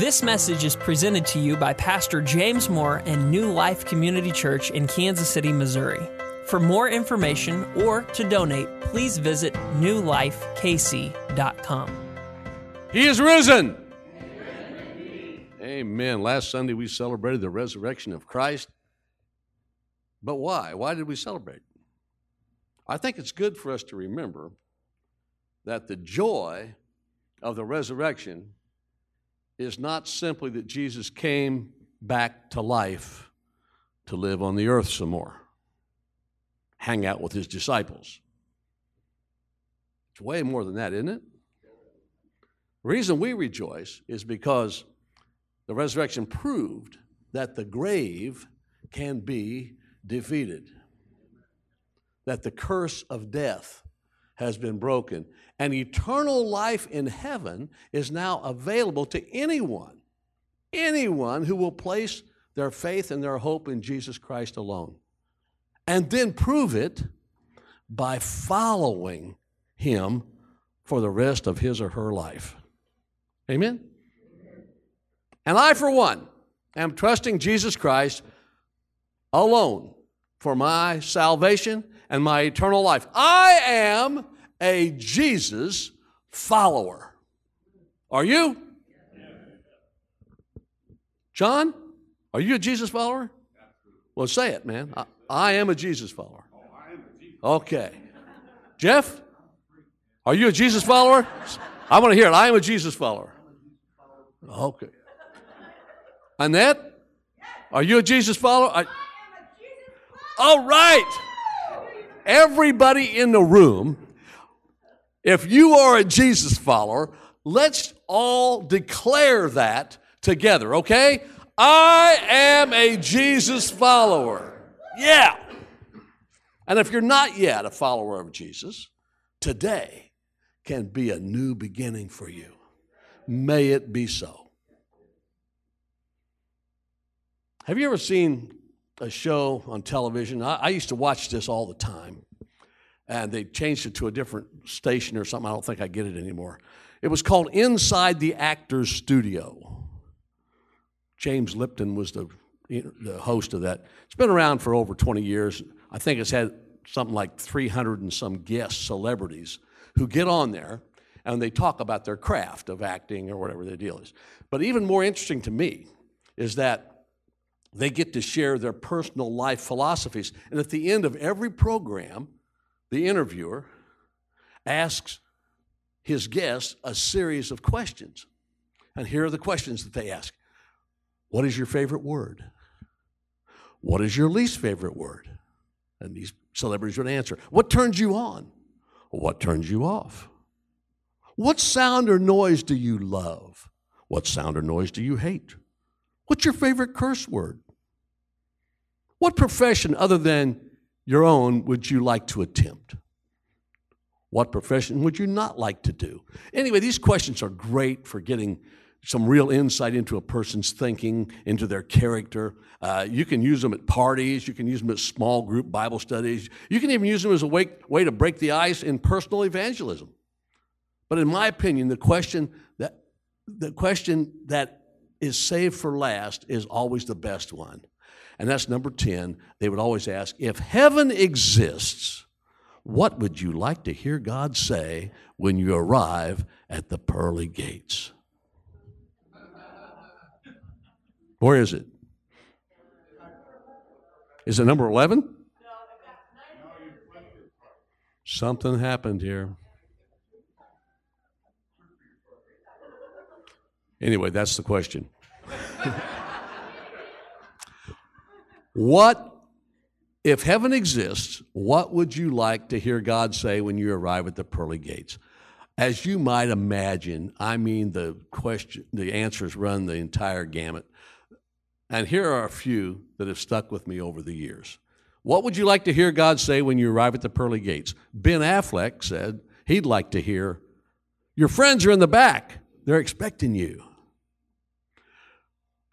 This message is presented to you by Pastor James Moore and New Life Community Church in Kansas City, Missouri. For more information or to donate, please visit newlifekc.com. He is risen. Amen. Last Sunday we celebrated the resurrection of Christ. But why? Why did we celebrate? I think it's good for us to remember that the joy of the resurrection is not simply that Jesus came back to life to live on the earth some more, hang out with his disciples. It's way more than that, isn't it? The reason we rejoice is because the resurrection proved that the grave can be defeated, that the curse of death has been broken, and eternal life in heaven is now available to anyone, anyone who will place their faith and their hope in Jesus Christ alone. And then prove it by following him for the rest of his or her life. Amen? And I, for one, am trusting Jesus Christ alone for my salvation and my eternal life. I am a Jesus follower. Are you? John, are you a Jesus follower? Well, say it, man. I, I am a Jesus follower. Okay. Jeff, are you a Jesus follower? I want to hear it. I am a Jesus follower. Okay. Annette, are you a Jesus follower? I, all right. Everybody in the room, if you are a Jesus follower, let's all declare that together, okay? I am a Jesus follower. Yeah. And if you're not yet a follower of Jesus, today can be a new beginning for you. May it be so. Have you ever seen a show on television? I, I, used to watch this all the time, and they changed it to a different station or something. I don't think I get it anymore. It was called Inside the Actors Studio. James Lipton was the, the host of that. It's been around for over 20 years. I think it's had something like 300 and some guest celebrities who get on there and they talk about their craft of acting or whatever their deal is. But even more interesting to me is that they get to share their personal life philosophies. And at the end of every program, the interviewer asks his guest a series of questions. And here are the questions that they ask What is your favorite word? What is your least favorite word? And these celebrities would answer What turns you on? What turns you off? What sound or noise do you love? What sound or noise do you hate? What's your favorite curse word? What profession other than your own would you like to attempt? What profession would you not like to do? Anyway, these questions are great for getting some real insight into a person's thinking, into their character. Uh, you can use them at parties, you can use them at small group Bible studies, you can even use them as a way, way to break the ice in personal evangelism. But in my opinion, the question that the question that is saved for last is always the best one. And that's number 10. They would always ask, if heaven exists, what would you like to hear God say when you arrive at the pearly gates? Where is it? Is it number 11? Something happened here. Anyway, that's the question. what, if heaven exists, what would you like to hear God say when you arrive at the pearly gates? As you might imagine, I mean, the question, the answers run the entire gamut. And here are a few that have stuck with me over the years. What would you like to hear God say when you arrive at the pearly gates? Ben Affleck said he'd like to hear, Your friends are in the back, they're expecting you.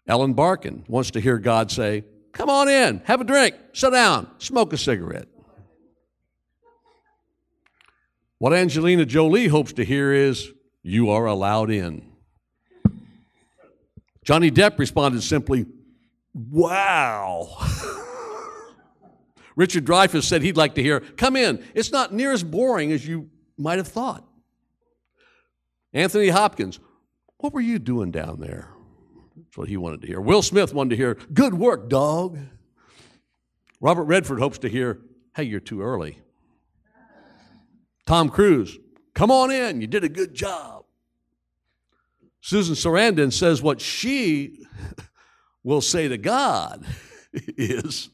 Ellen Barkin wants to hear God say, Come on in, have a drink, sit down, smoke a cigarette. What Angelina Jolie hopes to hear is, You are allowed in. Johnny Depp responded simply, Wow. Richard Dreyfuss said he'd like to hear, Come in. It's not near as boring as you might have thought. Anthony Hopkins, What were you doing down there? He wanted to hear. Will Smith wanted to hear, Good work, dog. Robert Redford hopes to hear, Hey, you're too early. Tom Cruise, Come on in, you did a good job. Susan Sarandon says what she will say to God is,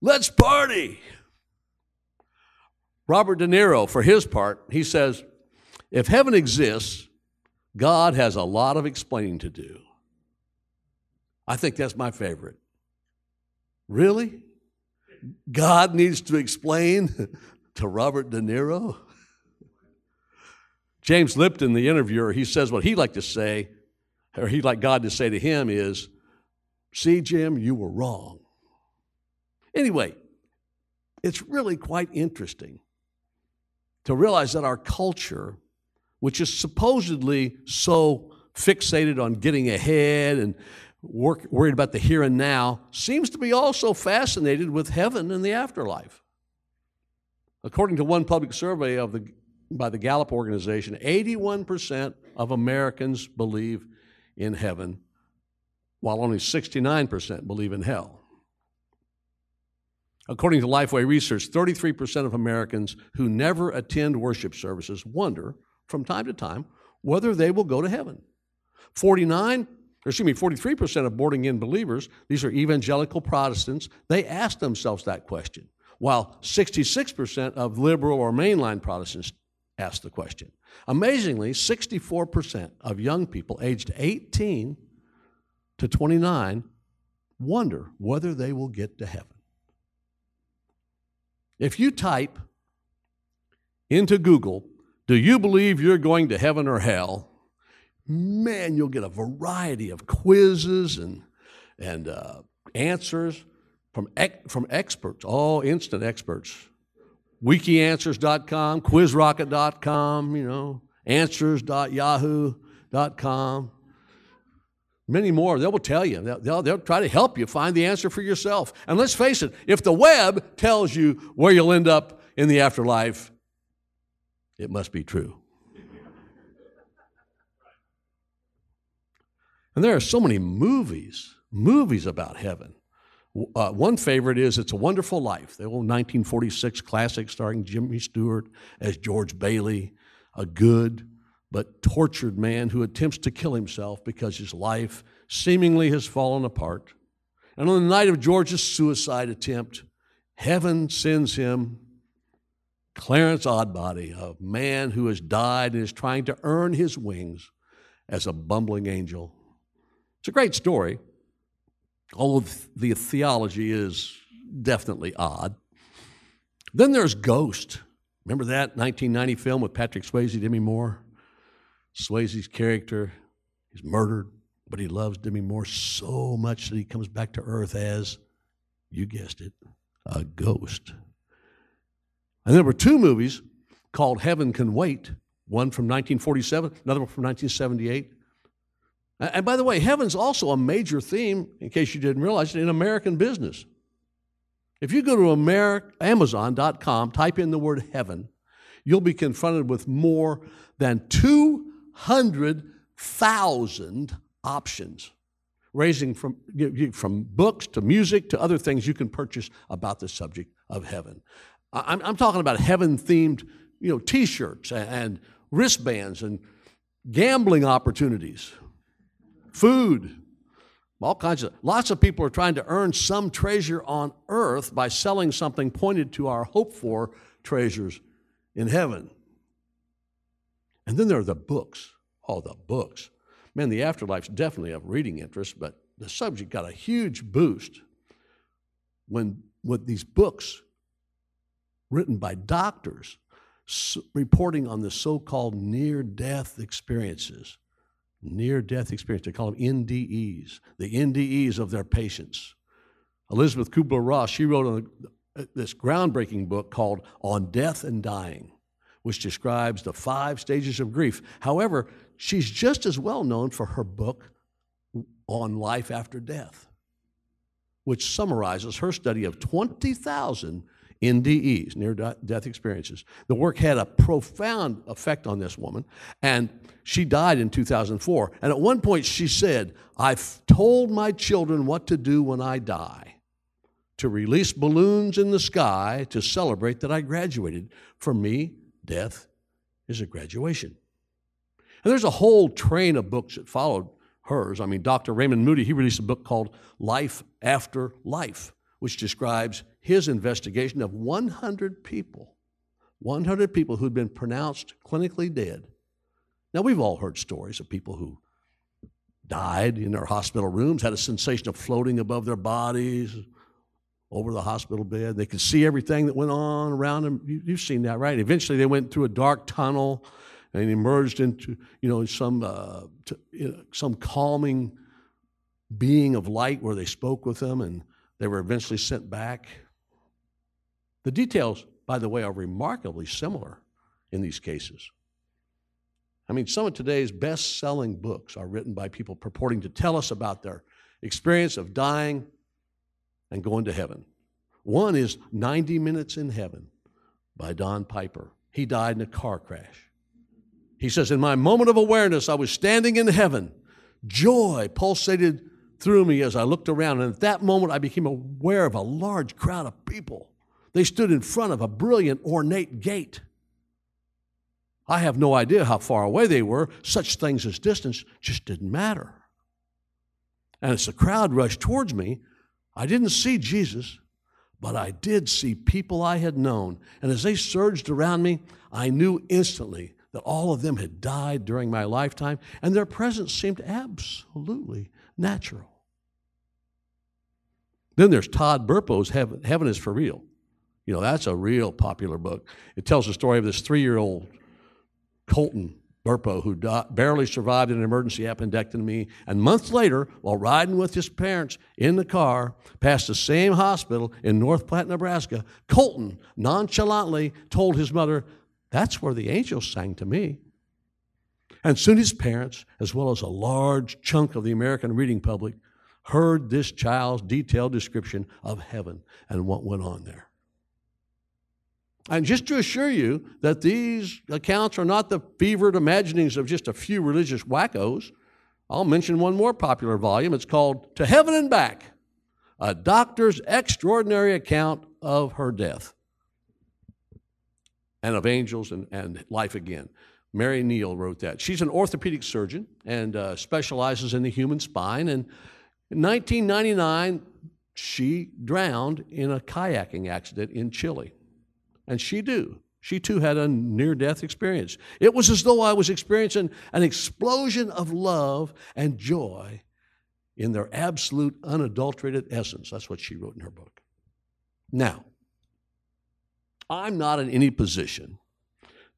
Let's party. Robert De Niro, for his part, he says, If heaven exists, God has a lot of explaining to do. I think that's my favorite. Really? God needs to explain to Robert De Niro? James Lipton, the interviewer, he says what he'd like to say, or he'd like God to say to him is, See, Jim, you were wrong. Anyway, it's really quite interesting to realize that our culture, which is supposedly so fixated on getting ahead and work, worried about the here and now, seems to be also fascinated with heaven and the afterlife. According to one public survey of the, by the Gallup organization, 81% of Americans believe in heaven, while only 69% believe in hell. According to Lifeway Research, 33% of Americans who never attend worship services wonder from time to time whether they will go to heaven. 49, or excuse me, 43% of born again believers, these are evangelical Protestants, they ask themselves that question, while 66% of liberal or mainline Protestants ask the question. Amazingly, 64% of young people aged 18 to 29 wonder whether they will get to heaven. If you type into Google, do you believe you're going to heaven or hell? Man, you'll get a variety of quizzes and, and uh, answers from, from experts, all instant experts. Wikianswers.com, quizrocket.com, you know, answers.yahoo.com. Many more. They will tell you. They'll, they'll, they'll, try to help you find the answer for yourself. And let's face it, if the web tells you where you'll end up in the afterlife, it must be true. And there are so many movies, movies about heaven. Uh, one favorite is It's a Wonderful Life, the old 1946 classic starring Jimmy Stewart as George Bailey, a good, but tortured man who attempts to kill himself because his life seemingly has fallen apart. And on the night of George's suicide attempt, heaven sends him Clarence Odbody, a man who has died and is trying to earn his wings as a bumbling angel. It's a great story, although the theology is definitely odd. Then there's Ghost. Remember that 1990 film with Patrick Swayze, Demi Moore? Swayze's character is murdered, but he loves Demi Moore so much that he comes back to earth as, you guessed it, a ghost. And there were two movies called Heaven Can Wait, one from 1947, another one from 1978. And by the way, heaven's also a major theme, in case you didn't realize it, in American business. If you go to Amazon.com, type in the word heaven, you'll be confronted with more than 200,000 options, ranging from, from books to music to other things you can purchase about the subject of heaven. I'm, I'm talking about heaven themed you know, t shirts and wristbands and gambling opportunities, food, all kinds of lots of people are trying to earn some treasure on earth by selling something pointed to our hope for treasures in heaven and then there are the books. Oh, the books. Man, the afterlife's definitely of reading interest, but the subject got a huge boost when with these books written by doctors reporting on the so-called near-death experiences. Near-death experience. They call them NDEs. The NDEs of their patients. Elisabeth Kubler-Ross, she wrote this groundbreaking book called On Death and Dying which describes the five stages of grief. However, she's just as well known for her book, on life after death, which summarizes her study of 20,000 NDEs, near death experiences. The work had a profound effect on this woman, and she died in 2004. And at one point, she said, I've told my children what to do when I die to release balloons in the sky to celebrate that I graduated. For me, death is a graduation. And there's a whole train of books that followed hers. I mean, Dr. Raymond Moody, he released a book called Life After Life, which describes his investigation of 100 people, 100 people who'd been pronounced clinically dead. Now, we've all heard stories of people who died in their hospital rooms, had a sensation of floating above their bodies over the hospital bed. They could see everything that went on around them. You, have seen that, right? Eventually, they went through a dark tunnel and emerged into, you know, some, uh, to, you know, some calming being of light where they spoke with them and they were eventually sent back. The details, by the way, are remarkably similar in these cases. I mean, some of today's best selling books are written by people purporting to tell us about their experience of dying and going to heaven. One is 90 Minutes in Heaven by Don Piper. He died in a car crash. He says, In my moment of awareness, I was standing in heaven. Joy pulsated through me as I looked around, and at that moment, I became aware of a large crowd of people. They stood in front of a brilliant, ornate gate. I have no idea how far away they were. Such things as distance just didn't matter. And as the crowd rushed towards me, I didn't see Jesus, but I did see people I had known. And as they surged around me, I knew instantly that all of them had died during my lifetime, and their presence seemed absolutely natural. Then there's Todd Burpo's Heaven, Heaven is for Real. You know, that's a real popular book. It tells the story of this three year old Colton Burpo, who barely survived an emergency appendectomy, and months later, while riding with his parents in the car past the same hospital in North Platte, Nebraska, Colton nonchalantly told his mother, That's where the angels sang to me. And soon his parents, as well as a large chunk of the American reading public, heard this child's detailed description of heaven and what went on there. And just to assure you that these accounts are not the fevered imaginings of just a few religious wackos, I'll mention one more popular volume. It's called To Heaven and Back A Doctor's Extraordinary Account of Her Death and of Angels and, and Life Again. Mary Neal wrote that. She's an orthopedic surgeon and uh, specializes in the human spine. And in 1999, she drowned in a kayaking accident in Chile. And she do. She too had a near death experience. It was as though I was experiencing an explosion of love and joy in their absolute, unadulterated essence. That's what she wrote in her book. Now, I'm not in any position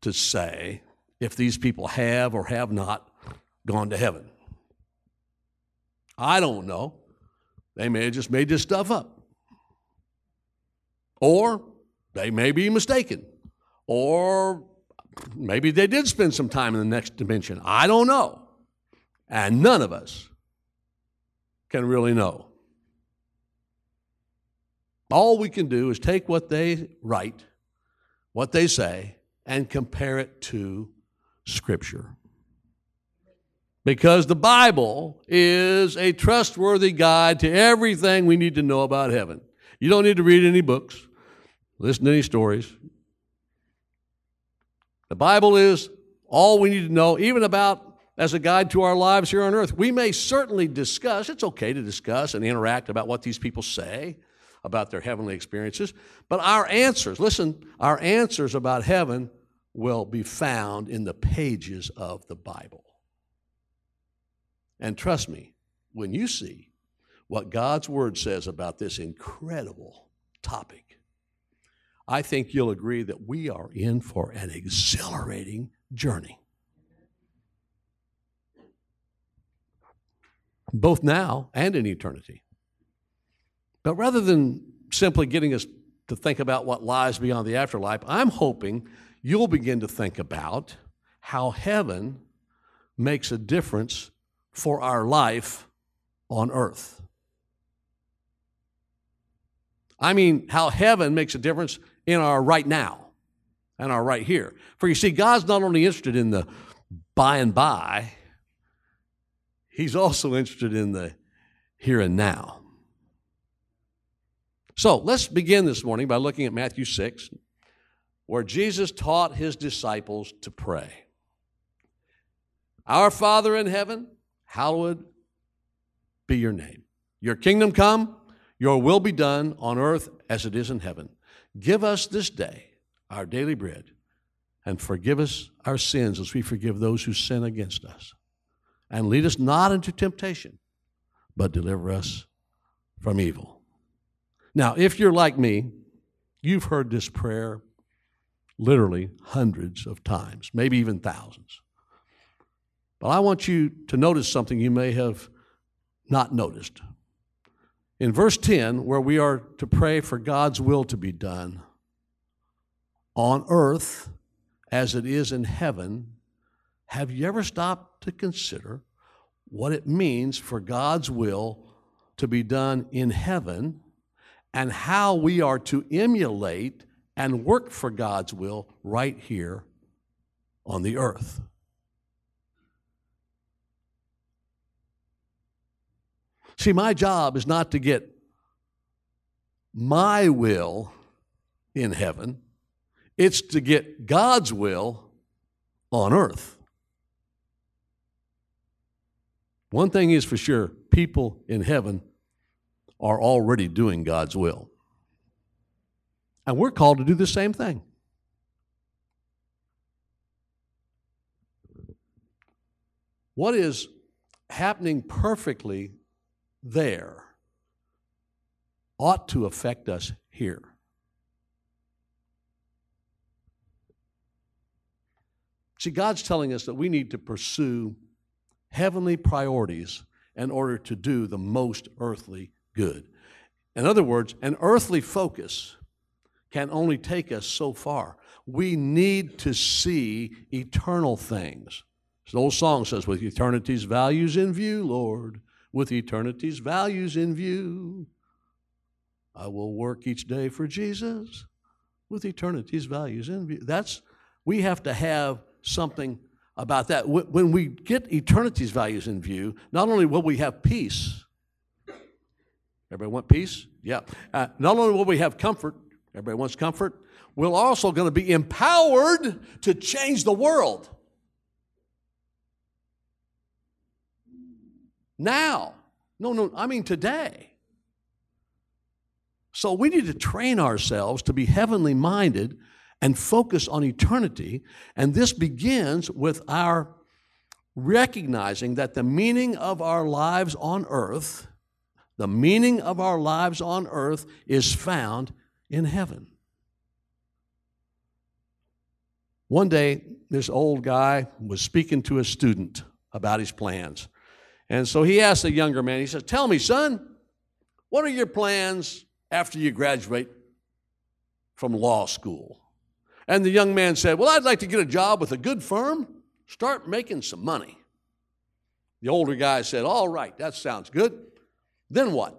to say if these people have or have not gone to heaven. I don't know. They may have just made this stuff up. Or they may be mistaken. Or maybe they did spend some time in the next dimension. I don't know. And none of us can really know. All we can do is take what they write, what they say, and compare it to Scripture. Because the Bible is a trustworthy guide to everything we need to know about heaven. You don't need to read any books listen to any stories. The Bible is all we need to know, even about as a guide to our lives here on earth. We may certainly discuss, it's okay to discuss and interact about what these people say about their heavenly experiences, but our answers, listen, our answers about heaven will be found in the pages of the Bible. And trust me, when you see what God's Word says about this incredible topic, I think you'll agree that we are in for an exhilarating journey. Both now and in eternity. But rather than simply getting us to think about what lies beyond the afterlife, I'm hoping you'll begin to think about how heaven makes a difference for our life on earth. I mean, how heaven makes a difference in our right now and our right here. For you see, God's not only interested in the by and by, He's also interested in the here and now. So let's begin this morning by looking at Matthew 6, where Jesus taught his disciples to pray. Our Father in heaven, hallowed be your name. Your kingdom come, your will be done on earth as it is in heaven. Give us this day our daily bread and forgive us our sins as we forgive those who sin against us. And lead us not into temptation, but deliver us from evil. Now, if you're like me, you've heard this prayer literally hundreds of times, maybe even thousands. But I want you to notice something you may have not noticed. In verse 10, where we are to pray for God's will to be done on earth as it is in heaven, have you ever stopped to consider what it means for God's will to be done in heaven and how we are to emulate and work for God's will right here on the earth? See, my job is not to get my will in heaven, it's to get God's will on earth. One thing is for sure people in heaven are already doing God's will. And we're called to do the same thing. What is happening perfectly there ought to affect us here. See, God's telling us that we need to pursue heavenly priorities in order to do the most earthly good. In other words, an earthly focus can only take us so far. We need to see eternal things. The old song says, with eternity's values in view, Lord, with eternity's values in view. I will work each day for Jesus with eternity's values in view. That's, we have to have something about that. When we get eternity's values in view, not only will we have peace, everybody want peace? Yeah. Uh, not only will we have comfort, everybody wants comfort, we're also going to be empowered to change the world. Now. No, no, I mean today. So we need to train ourselves to be heavenly minded and focus on eternity. And this begins with our recognizing that the meaning of our lives on earth, the meaning of our lives on earth is found in heaven. One day, this old guy was speaking to a student about his plans. And so he asked the younger man, he says, Tell me, son, what are your plans after you graduate from law school? And the young man said, Well, I'd like to get a job with a good firm, start making some money. The older guy said, All right, that sounds good. Then what?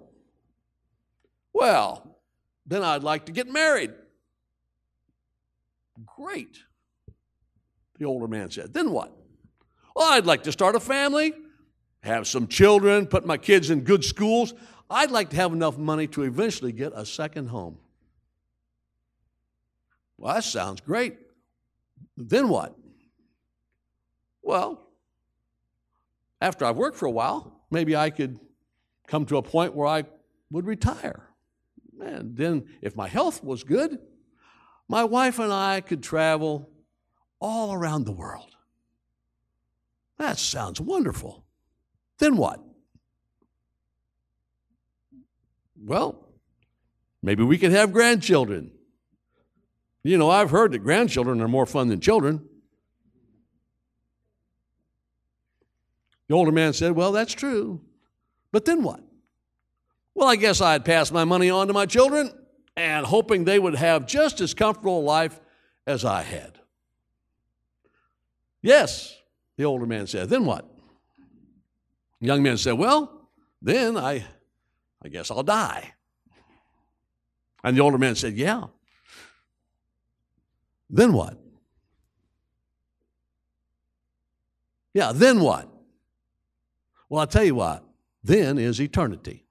Well, then I'd like to get married. Great. The older man said, Then what? Well, I'd like to start a family, have some children, put my kids in good schools. I'd like to have enough money to eventually get a second home. Well, that sounds great. Then what? Well, after I've worked for a while, maybe I could come to a point where I would retire. And then, if my health was good, my wife and I could travel all around the world. That sounds wonderful. Then what? Well, maybe we could have grandchildren. You know, I've heard that grandchildren are more fun than children. The older man said, Well, that's true. But then what? Well, I guess I'd pass my money on to my children and hoping they would have just as comfortable a life as I had. Yes, the older man said. Then what? The young man said, Well, then I, I guess I'll die. And the older man said, Yeah. Then what? Yeah, then what? Well, I'll tell you what, then is eternity.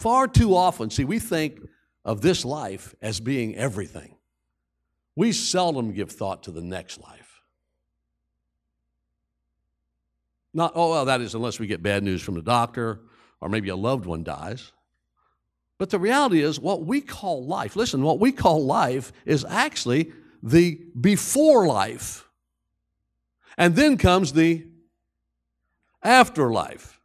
Far too often, see, we think of this life as being everything. We seldom give thought to the next life. Not, oh, well, that is unless we get bad news from the doctor or maybe a loved one dies. But the reality is, what we call life, listen, what we call life is actually the before life. And then comes the afterlife.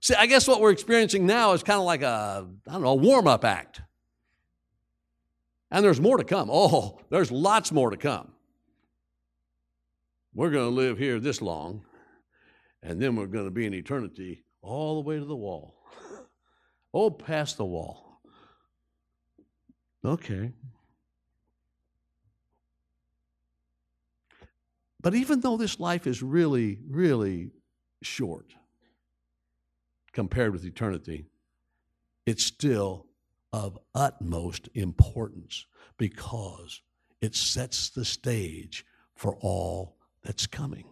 See, I guess what we're experiencing now is kind of like a, I don't know, warm up act. And there's more to come. Oh, there's lots more to come. We're going to live here this long, and then we're going to be in eternity all the way to the wall. Oh, past the wall. Okay. But even though this life is really, really short compared with eternity, it's still of utmost importance because it sets the stage for all that's coming.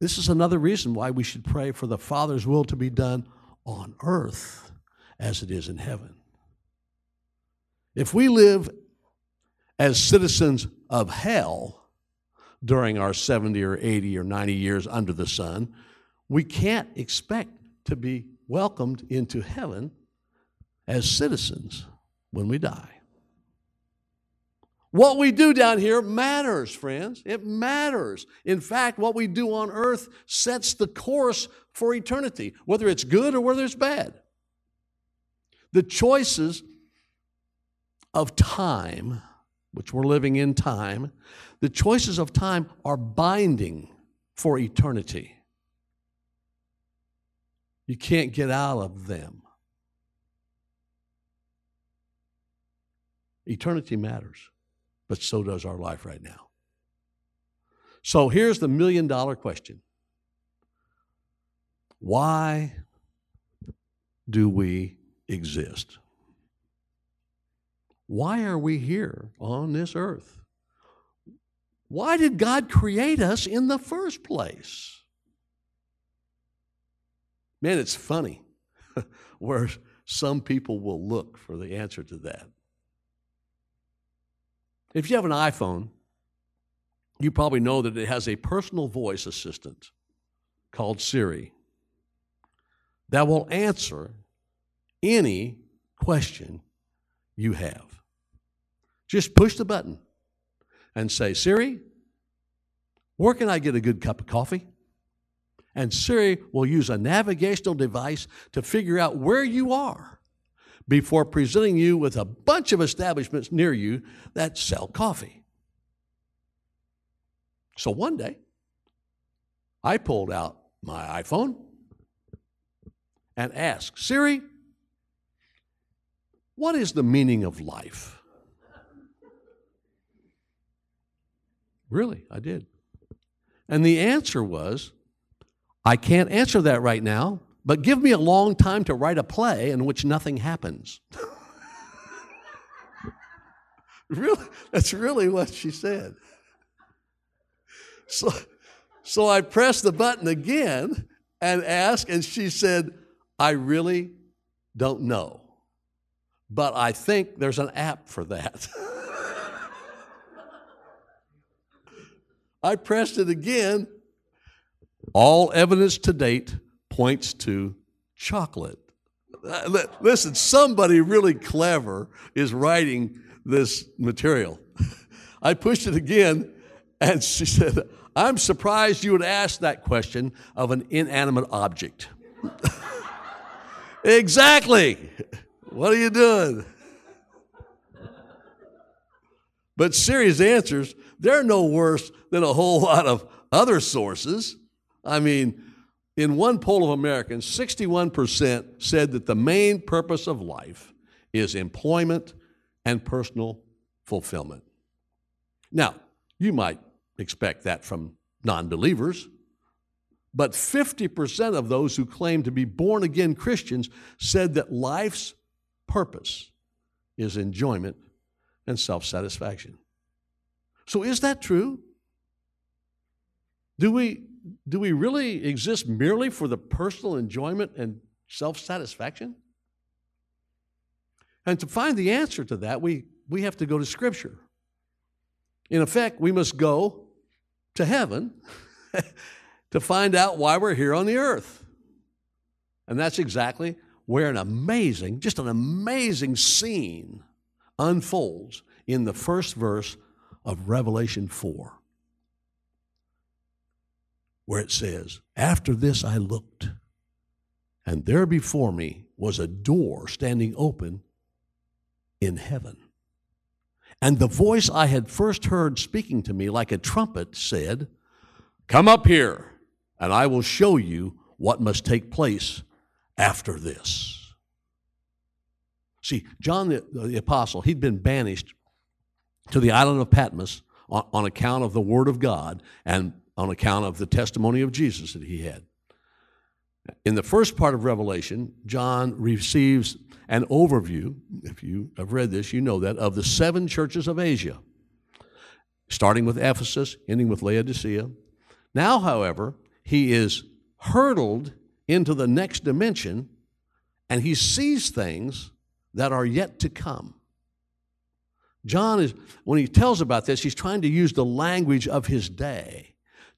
This is another reason why we should pray for the Father's will to be done on earth as it is in heaven. If we live as citizens of hell during our 70 or 80 or 90 years under the sun, we can't expect to be welcomed into heaven as citizens when we die. What we do down here matters, friends. It matters. In fact, what we do on earth sets the course for eternity, whether it's good or whether it's bad. The choices of time, which we're living in time, the choices of time are binding for eternity. You can't get out of them. Eternity matters but so does our life right now. So here's the million dollar question Why do we exist? Why are we here on this earth? Why did God create us in the first place? Man, it's funny where some people will look for the answer to that. If you have an iPhone, you probably know that it has a personal voice assistant called Siri that will answer any question you have. Just push the button and say, Siri, where can I get a good cup of coffee? And Siri will use a navigational device to figure out where you are before presenting you with a bunch of establishments near you that sell coffee. So one day, I pulled out my iPhone and asked Siri, what is the meaning of life? Really, I did. And the answer was, I can't answer that right now but give me a long time to write a play in which nothing happens. really, that's really what she said. So, so I pressed the button again and asked, and she said, I really don't know, but I think there's an app for that. I pressed it again. All evidence to date points to chocolate. Uh, listen, somebody really clever is writing this material. I pushed it again, and she said, I'm surprised you would ask that question of an inanimate object. exactly. What are you doing? But serious answers, they're no worse than a whole lot of other sources. I mean, in one poll of Americans, 61% said that the main purpose of life is employment and personal fulfillment. Now, you might expect that from non believers, but 50% of those who claim to be born again Christians said that life's purpose is enjoyment and self satisfaction. So, is that true? Do we, do we really exist merely for the personal enjoyment and self satisfaction? And to find the answer to that, we, we have to go to Scripture. In effect, we must go to heaven to find out why we're here on the earth. And that's exactly where an amazing, just an amazing scene unfolds in the first verse of Revelation 4, where it says, After this I looked, and there before me was a door standing open in heaven. And the voice I had first heard speaking to me like a trumpet said, Come up here and I will show you what must take place after this. See, John the, the Apostle, he'd been banished to the island of Patmos on, on account of the Word of God and on account of the testimony of Jesus that he had. In the first part of Revelation, John receives an overview, if you have read this, you know that, of the seven churches of Asia, starting with Ephesus, ending with Laodicea. Now, however, he is hurtled into the next dimension and he sees things that are yet to come. John is, when he tells about this, he's trying to use the language of his day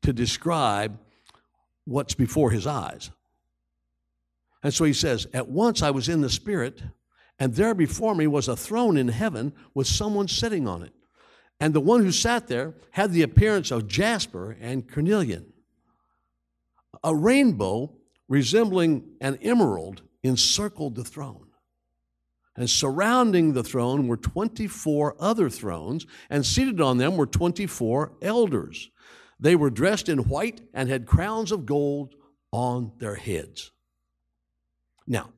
to describe what's before his eyes. And so he says, At once I was in the Spirit, and there before me was a throne in heaven with someone sitting on it. And the one who sat there had the appearance of jasper and carnelian. A rainbow resembling an emerald encircled the throne. And surrounding the throne were 24 other thrones, and seated on them were 24 elders. They were dressed in white and had crowns of gold on their heads. Now,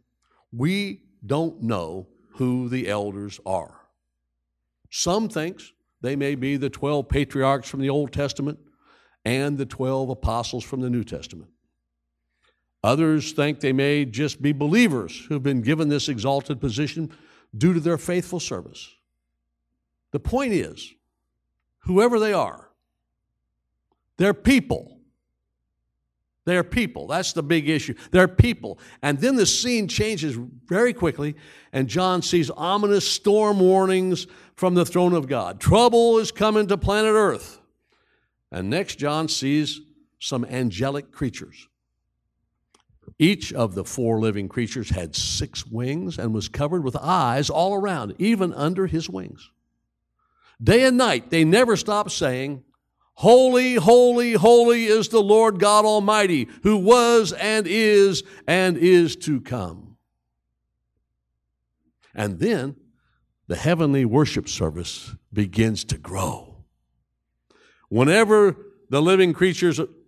we don't know who the elders are. Some thinks they may be the 12 patriarchs from the Old Testament and the 12 apostles from the New Testament. Others think they may just be believers who've been given this exalted position due to their faithful service. The point is, whoever they are, they're people. They're people. That's the big issue. They're people. And then the scene changes very quickly, and John sees ominous storm warnings from the throne of God. Trouble is coming to planet Earth. And next, John sees some angelic creatures. Each of the four living creatures had six wings and was covered with eyes all around, even under his wings. Day and night, they never stopped saying, Holy, holy, holy is the Lord God Almighty, who was and is and is to come. And then the heavenly worship service begins to grow. Whenever the living creatures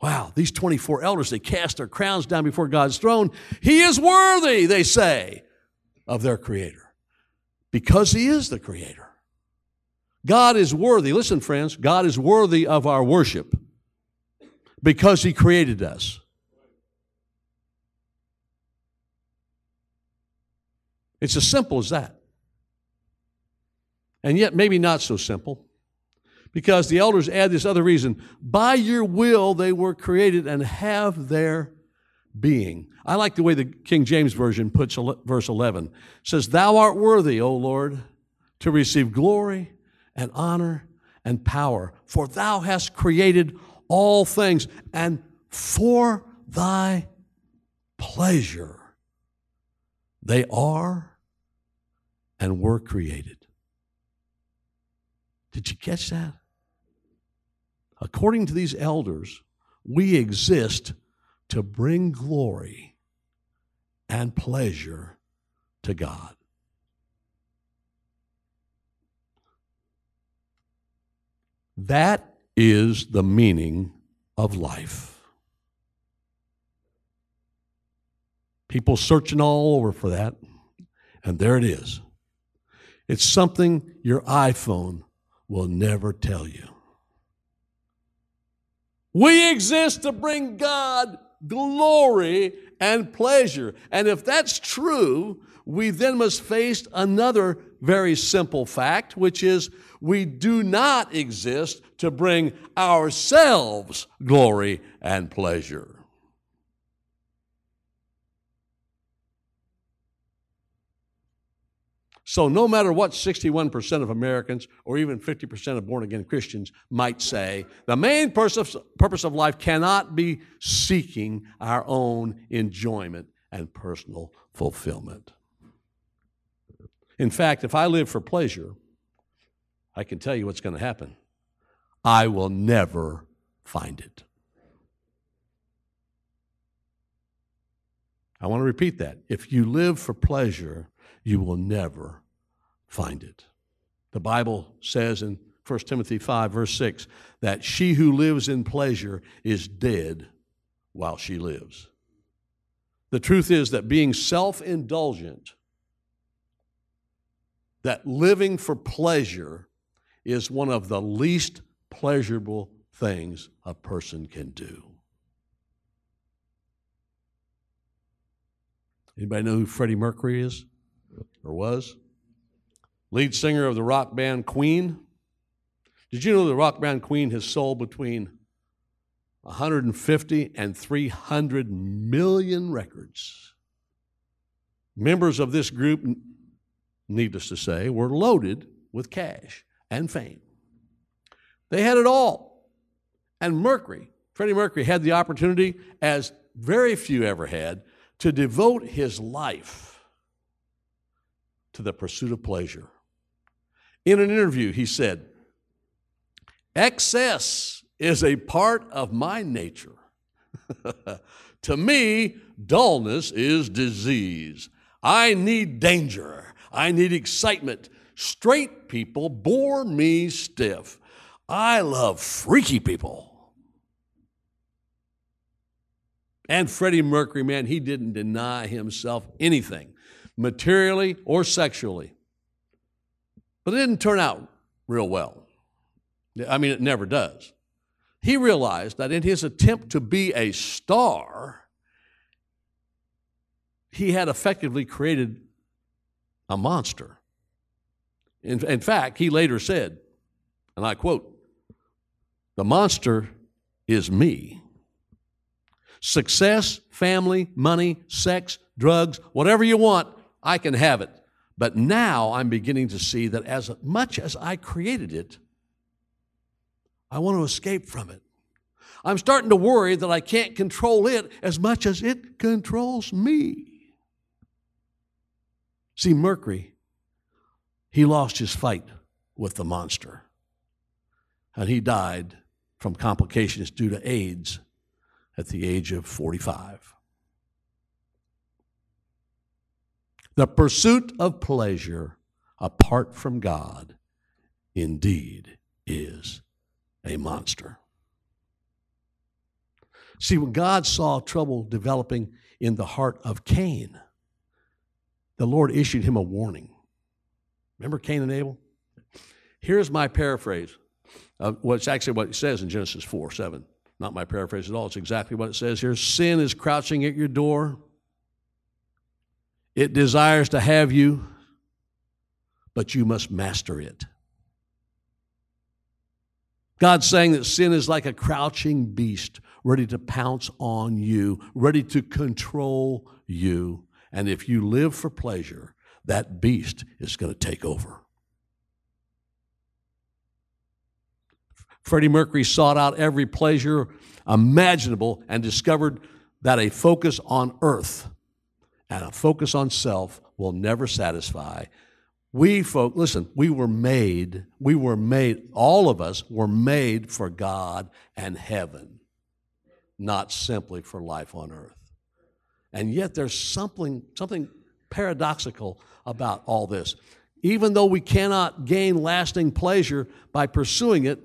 Wow, these 24 elders, they cast their crowns down before God's throne. He is worthy, they say, of their Creator because He is the Creator. God is worthy. Listen, friends, God is worthy of our worship because He created us. It's as simple as that. And yet, maybe not so simple because the elders add this other reason by your will they were created and have their being. I like the way the King James Version puts verse 11. It says, Thou art worthy, O Lord, to receive glory and honor and power, for thou hast created all things, and for thy pleasure they are and were created. Did you catch that? According to these elders, we exist to bring glory and pleasure to God. That is the meaning of life. People searching all over for that, and there it is. It's something your iPhone will never tell you. We exist to bring God glory and pleasure. And if that's true, we then must face another very simple fact, which is we do not exist to bring ourselves glory and pleasure. So, no matter what 61% of Americans or even 50% of born again Christians might say, the main purpose of life cannot be seeking our own enjoyment and personal fulfillment. In fact, if I live for pleasure, I can tell you what's going to happen. I will never find it. I want to repeat that. If you live for pleasure, you will never find it. The Bible says in 1 Timothy 5, verse 6, that she who lives in pleasure is dead while she lives. The truth is that being self indulgent, that living for pleasure, is one of the least pleasurable things a person can do. Anybody know who Freddie Mercury is or was? Lead singer of the rock band Queen. Did you know the rock band Queen has sold between 150 and 300 million records? Members of this group, needless to say, were loaded with cash and fame. They had it all. And Mercury, Freddie Mercury, had the opportunity, as very few ever had, to devote his life to the pursuit of pleasure. In an interview, he said, Excess is a part of my nature. to me, dullness is disease. I need danger. I need excitement. Straight people bore me stiff. I love freaky people. And Freddie Mercury, man, he didn't deny himself anything, materially or sexually. But it didn't turn out real well. I mean, it never does. He realized that in his attempt to be a star, he had effectively created a monster. In, in fact, he later said, and I quote, the monster is me. Success, family, money, sex, drugs, whatever you want, I can have it. But now I'm beginning to see that as much as I created it, I want to escape from it. I'm starting to worry that I can't control it as much as it controls me. See, Mercury, he lost his fight with the monster, and he died from complications due to AIDS at the age of 45. The pursuit of pleasure apart from God indeed is a monster. See, when God saw trouble developing in the heart of Cain, the Lord issued him a warning. Remember Cain and Abel? Here's my paraphrase of what's actually what it says in Genesis 4 7. Not my paraphrase at all, it's exactly what it says here. Sin is crouching at your door it desires to have you, but you must master it. God's saying that sin is like a crouching beast ready to pounce on you, ready to control you. And if you live for pleasure, that beast is going to take over. Freddie Mercury sought out every pleasure imaginable and discovered that a focus on earth and a focus on self will never satisfy. We folk, listen, we were made, we were made, all of us were made for God and heaven. not simply for life on earth. And yet there's something, something paradoxical about all this. Even though we cannot gain lasting pleasure by pursuing it,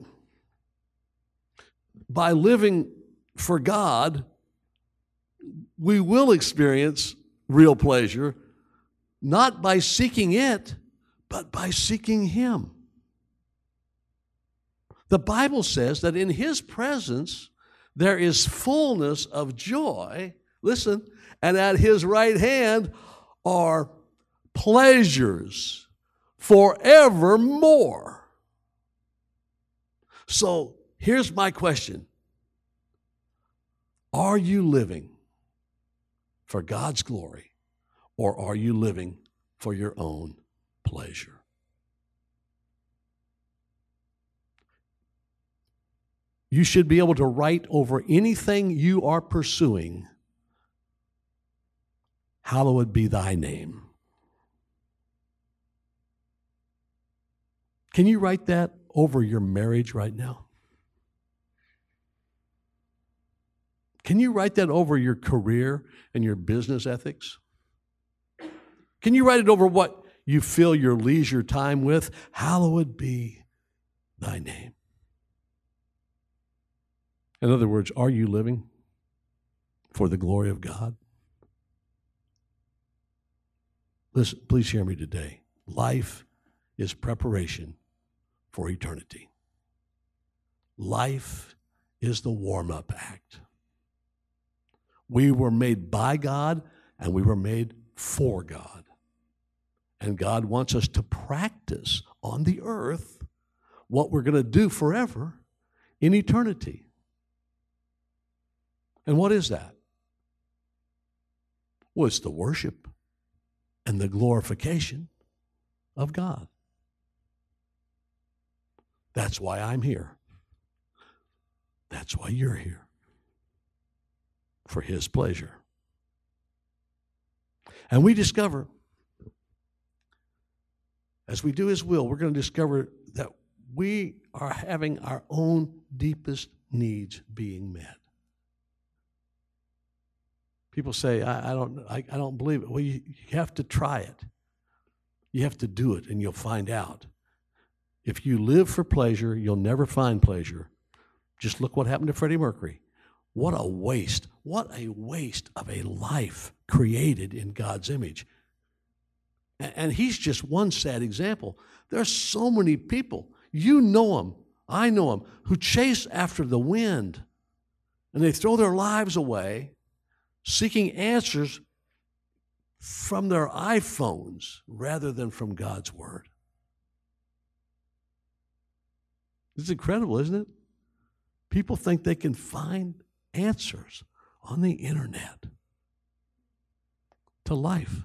by living for God, we will experience real pleasure, not by seeking it, but by seeking Him. The Bible says that in His presence there is fullness of joy. Listen, and at His right hand are pleasures forevermore. So here's my question Are you living for God's glory, or are you living for your own pleasure? You should be able to write over anything you are pursuing, Hallowed be thy name. Can you write that over your marriage right now? Can you write that over your career and your business ethics? Can you write it over what you fill your leisure time with? Hallowed be thy name. In other words, are you living for the glory of God? Listen, please hear me today. Life is preparation for eternity. Life is the warm up act. We were made by God and we were made for God. And God wants us to practice on the earth what we're going to do forever in eternity. And what is that? Well, it's the worship and the glorification of God. That's why I'm here. That's why you're here. For His pleasure. And we discover, as we do His will, we're going to discover that we are having our own deepest needs being met. People say, I, I don't, I, I, don't believe it. Well, you, you have to try it. You have to do it, and you'll find out. If you live for pleasure, you'll never find pleasure. Just look what happened to Freddie Mercury. What a waste. What a waste of a life created in God's image. And he's just one sad example. There's so many people, you know them, I know them, who chase after the wind and they throw their lives away seeking answers from their iPhones rather than from God's Word. It's incredible, isn't it? People think they can find answers on the internet to life.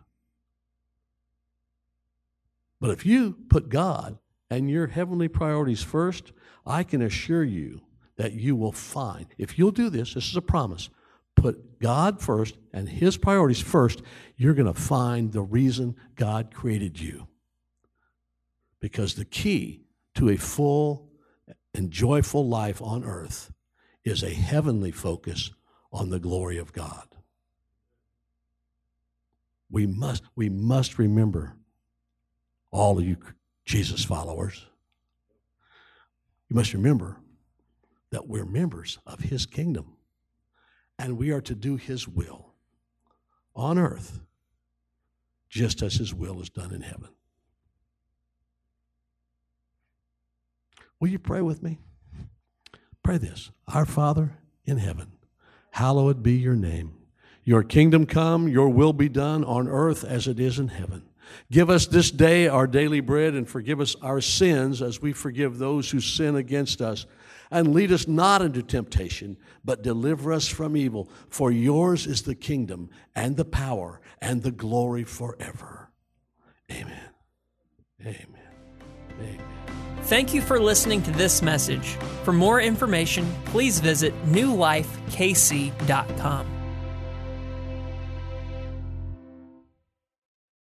But if you put God and your heavenly priorities first, I can assure you that you will find, if you'll do this, this is a promise, put God first and His priorities first, you're going to find the reason God created you. Because the key to a full and joyful life on earth is a heavenly focus on the glory of God. We must, we must remember, all of you Jesus followers, you must remember that we're members of His kingdom and we are to do His will on earth, just as His will is done in heaven. Will you pray with me? Pray this Our Father in heaven, hallowed be your name. Your kingdom come, your will be done on earth as it is in heaven. Give us this day our daily bread and forgive us our sins as we forgive those who sin against us and lead us not into temptation, but deliver us from evil. For yours is the kingdom and the power and the glory forever. Amen. Amen. Amen. Thank you for listening to this message. For more information, please visit newlifekc.com.